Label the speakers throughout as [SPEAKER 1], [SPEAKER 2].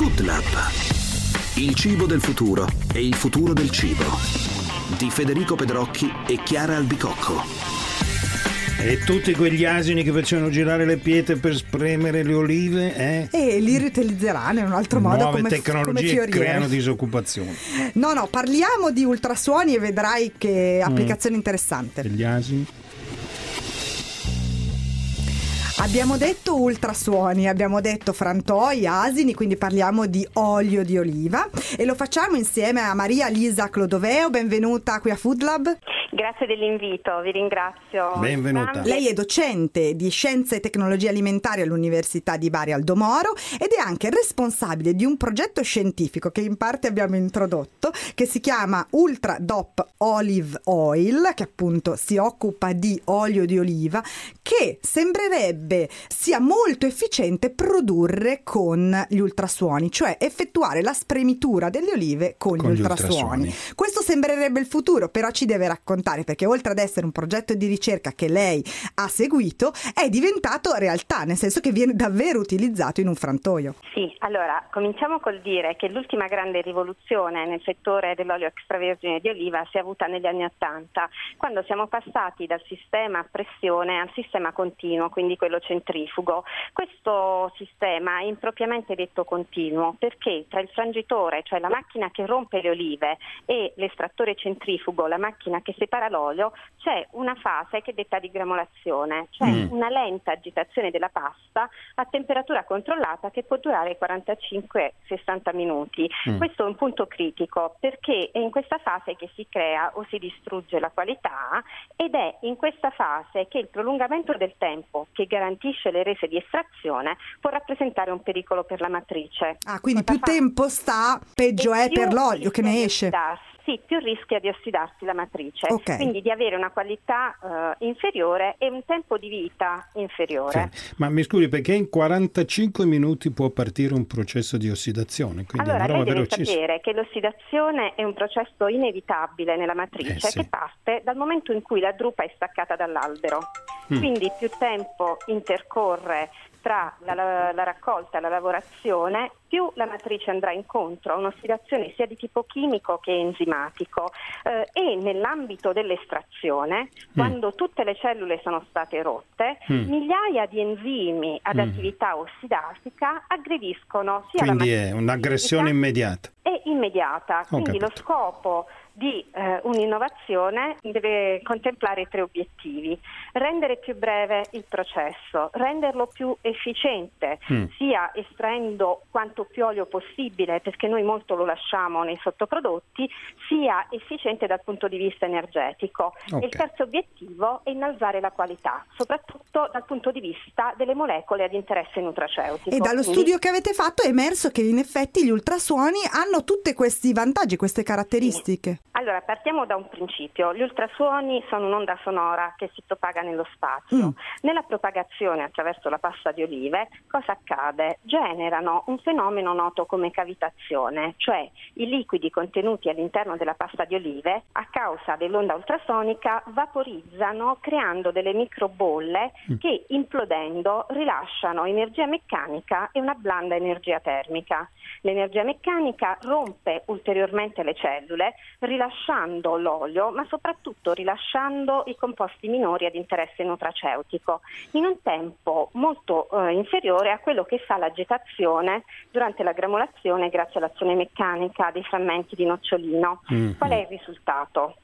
[SPEAKER 1] Food Lab. Il cibo del futuro e il futuro del cibo. Di Federico Pedrocchi e Chiara Albicocco.
[SPEAKER 2] E tutti quegli asini che facevano girare le pietre per spremere le olive, eh?
[SPEAKER 3] E li riutilizzeranno in un altro modo
[SPEAKER 2] Nuove
[SPEAKER 3] come,
[SPEAKER 2] tecnologie
[SPEAKER 3] come
[SPEAKER 2] creano disoccupazione.
[SPEAKER 3] No, no, parliamo di ultrasuoni e vedrai che applicazione interessante.
[SPEAKER 2] Degli asini.
[SPEAKER 3] Abbiamo detto ultrasuoni, abbiamo detto frantoi, asini, quindi parliamo di olio di oliva e lo facciamo insieme a Maria Lisa Clodoveo. Benvenuta qui a Food Lab.
[SPEAKER 4] Grazie dell'invito, vi ringrazio.
[SPEAKER 2] Benvenuta.
[SPEAKER 3] Lei è docente di Scienze e Tecnologie Alimentari all'Università di Bari Aldomoro ed è anche responsabile di un progetto scientifico che in parte abbiamo introdotto che si chiama Ultra Dop Olive Oil, che appunto si occupa di olio di oliva, che sembrerebbe sia molto efficiente produrre con gli ultrasuoni, cioè effettuare la spremitura delle olive con,
[SPEAKER 2] Con
[SPEAKER 3] gli,
[SPEAKER 2] gli
[SPEAKER 3] ultrasuoni.
[SPEAKER 2] ultrasuoni.
[SPEAKER 3] Questo sembrerebbe il futuro, però ci deve raccontare perché oltre ad essere un progetto di ricerca che lei ha seguito, è diventato realtà, nel senso che viene davvero utilizzato in un frantoio.
[SPEAKER 4] Sì, allora cominciamo col dire che l'ultima grande rivoluzione nel settore dell'olio extravergine di oliva si è avuta negli anni Ottanta, quando siamo passati dal sistema a pressione al sistema continuo, quindi quello centrifugo. Questo sistema è impropriamente detto continuo perché tra il frangitore, cioè la macchina che rompe le olive, e l'estrattore centrifugo, la macchina che separa l'olio, c'è una fase che è detta di gramolazione, cioè
[SPEAKER 2] Mm.
[SPEAKER 4] una lenta agitazione della pasta a temperatura controllata che può durare 45-60 minuti.
[SPEAKER 2] Mm.
[SPEAKER 4] Questo è un punto critico perché è in questa fase che si crea o si distrugge la qualità ed è in questa fase che il prolungamento del tempo che garantisce le rese di estrazione può rappresentare un pericolo per la matrice.
[SPEAKER 3] Ah, quindi
[SPEAKER 4] Cosa
[SPEAKER 3] più
[SPEAKER 4] fa?
[SPEAKER 3] tempo sta, peggio
[SPEAKER 4] E
[SPEAKER 3] è per l'olio che ne esce.
[SPEAKER 4] Sì, più rischia di ossidarsi la matrice,
[SPEAKER 3] Ok.
[SPEAKER 4] quindi di avere una qualità eh, inferiore e un tempo di vita inferiore.
[SPEAKER 2] Sì. Ma mi scusi, perché in 45 minuti può partire un processo di ossidazione? Quindi
[SPEAKER 4] Allora, lei deve
[SPEAKER 2] velocissima.
[SPEAKER 4] sapere che l'ossidazione è un processo inevitabile nella matrice
[SPEAKER 2] Eh, sì.
[SPEAKER 4] che parte dal momento in cui la drupa è staccata dall'albero.
[SPEAKER 2] Mm.
[SPEAKER 4] Quindi più tempo intercorre tra la, la- la raccolta e la lavorazione, più la matrice andrà incontro a un'ossidazione sia di tipo chimico che enzimatico Eh, e nell'ambito dell'estrazione, quando tutte le cellule sono state rotte,
[SPEAKER 2] Mm.
[SPEAKER 4] migliaia di enzimi ad
[SPEAKER 2] Mm.
[SPEAKER 4] attività ossidatica aggrediscono sia la
[SPEAKER 2] Quindi
[SPEAKER 4] matrice
[SPEAKER 2] è un'aggressione immediata.
[SPEAKER 4] è immediata, quindi lo scopo di eh, un'innovazione deve contemplare tre obiettivi. Rendere più breve il processo, renderlo più efficiente,
[SPEAKER 2] Mm.
[SPEAKER 4] sia estraendo quanto più olio possibile, perché noi molto lo lasciamo nei sottoprodotti, sia efficiente dal punto di vista energetico.
[SPEAKER 2] Ok.
[SPEAKER 4] E il terzo obiettivo è innalzare la qualità, soprattutto dal punto di vista delle molecole ad interesse nutraceutico.
[SPEAKER 3] E dallo
[SPEAKER 4] Quindi-
[SPEAKER 3] studio che avete fatto è emerso che in effetti gli ultrasuoni hanno tutti questi vantaggi, queste caratteristiche.
[SPEAKER 4] Allora, partiamo da un principio. Gli ultrasuoni sono un'onda sonora che si propaga nello spazio.
[SPEAKER 3] Mm.
[SPEAKER 4] Nella propagazione attraverso la pasta di olive, cosa accade? Generano un fenomeno noto come cavitazione, cioè i liquidi contenuti all'interno della pasta di olive, a causa dell'onda ultrasonica, vaporizzano creando delle microbolle che implodendo rilasciano energia meccanica e una blanda energia termica. L'energia meccanica rompe ulteriormente le cellule, rilasciando l'olio, ma soprattutto rilasciando i composti minori ad interesse nutraceutico, in un tempo molto eh, inferiore a quello che fa l'agitazione durante la gramolazione grazie all'azione meccanica dei frammenti di nocciolino.
[SPEAKER 2] Mhm.
[SPEAKER 4] Qual è il risultato?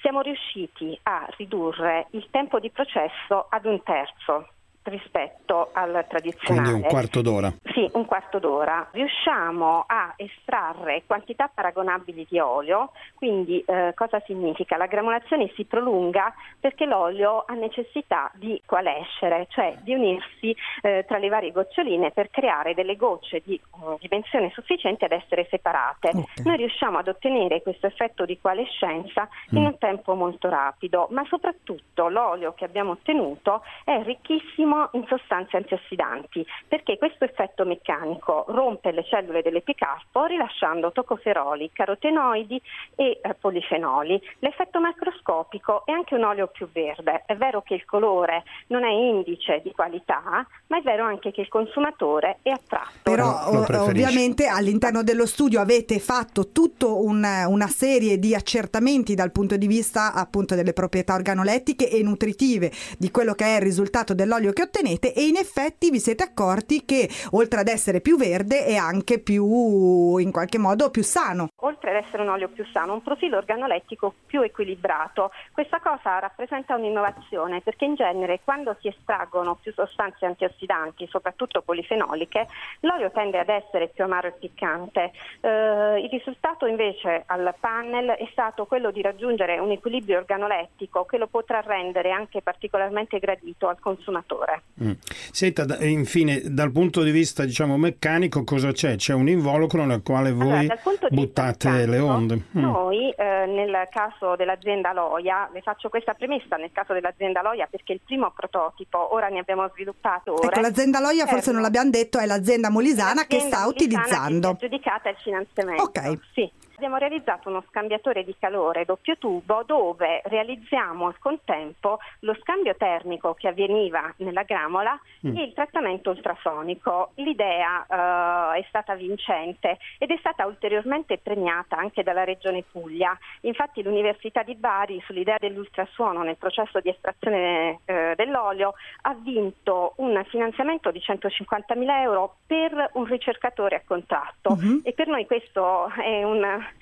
[SPEAKER 4] Siamo riusciti a ridurre il tempo di processo ad un terzo rispetto al tradizionale.
[SPEAKER 2] Quindi un quarto d'ora.
[SPEAKER 4] Sì, un quarto d'ora. Riusciamo a estrarre quantità paragonabili di olio, quindi eh, cosa significa? La gramolazione si prolunga perché l'olio ha necessità di coalescere, cioè di unirsi eh, tra le varie goccioline per creare delle gocce di eh, dimensione sufficiente ad essere separate.
[SPEAKER 3] Ok.
[SPEAKER 4] Noi riusciamo ad ottenere questo effetto di coalescenza in
[SPEAKER 2] Mm.
[SPEAKER 4] un tempo molto rapido, ma soprattutto l'olio che abbiamo ottenuto è ricchissimo trasformo in sostanze antiossidanti, perché questo effetto meccanico rompe le cellule dell'epicarpo rilasciando tocoferoli, carotenoidi e eh, polifenoli. L'effetto macroscopico è anche un olio più verde. È vero che il colore non è indice di qualità, ma è vero anche che il consumatore è attratto.
[SPEAKER 3] Però ovviamente all'interno dello studio avete fatto tutta un, una serie di accertamenti dal punto di vista appunto delle proprietà organolettiche e nutritive di quello che è il risultato dell'olio che ottenete e in effetti vi siete accorti che oltre ad essere più verde è anche più in qualche modo più sano.
[SPEAKER 4] Oltre ad essere un olio più sano, un profilo organolettico più equilibrato. Questa cosa rappresenta un'innovazione perché in genere quando si estraggono più sostanze antiossidanti, soprattutto polifenoliche, l'olio tende ad essere più amaro e piccante. Eh, il risultato invece al panel è stato quello di raggiungere un equilibrio organolettico che lo potrà rendere anche particolarmente gradito al consumatore.
[SPEAKER 2] Mm. Senta, infine, dal punto di vista diciamo, meccanico cosa c'è? C'è un involucro nel quale voi allora, buttate meccanico, le onde?
[SPEAKER 4] Mm. Noi eh, nel caso dell'azienda Loia, le faccio questa premessa nel caso dell'azienda Loia perché il primo prototipo, ora ne abbiamo sviluppato ora.
[SPEAKER 3] Ecco, l'azienda Loia forse non l'abbiamo detto, è l'azienda molisana l'azienda che sta molisana utilizzando. Che
[SPEAKER 4] è aggiudicata il finanziamento.
[SPEAKER 3] Ok.
[SPEAKER 4] Sì. Abbiamo realizzato uno scambiatore di calore doppio tubo dove realizziamo al contempo lo scambio termico che avveniva nella gramola mm. e il trattamento ultrasonico. L'idea uh, è stata vincente ed è stata ulteriormente premiata anche dalla Regione Puglia. Infatti l'Università di Bari sull'idea dell'ultrasuono nel processo di estrazione uh, dell'olio ha vinto un finanziamento di 150.000 euro per un ricercatore a contratto mm-hmm. e per noi questo è un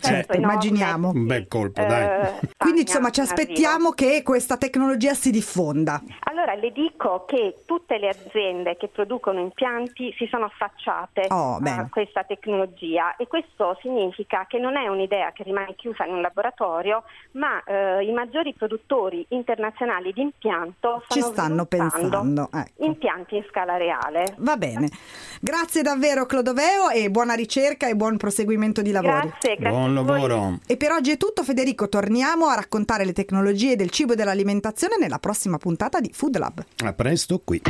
[SPEAKER 3] certo, immaginiamo.
[SPEAKER 2] Un bel colpo, eh, dai.
[SPEAKER 3] Quindi insomma ci aspettiamo che questa tecnologia si diffonda.
[SPEAKER 4] Allora le dico che tutte le aziende che producono impianti si sono affacciate oh, a questa tecnologia e questo significa che non è un'idea che rimane chiusa in un laboratorio, ma eh, i maggiori produttori internazionali di impianto
[SPEAKER 3] ci stanno pensando.
[SPEAKER 4] Ecco. Impianti in scala reale.
[SPEAKER 3] Va bene. Grazie davvero Clodoveo e buona ricerca e buon proseguimento di lavoro.
[SPEAKER 4] Grazie.
[SPEAKER 2] Buon lavoro.
[SPEAKER 3] E per oggi è tutto Federico, torniamo a raccontare le tecnologie del cibo e dell'alimentazione nella prossima puntata di Food Lab.
[SPEAKER 2] A presto qui.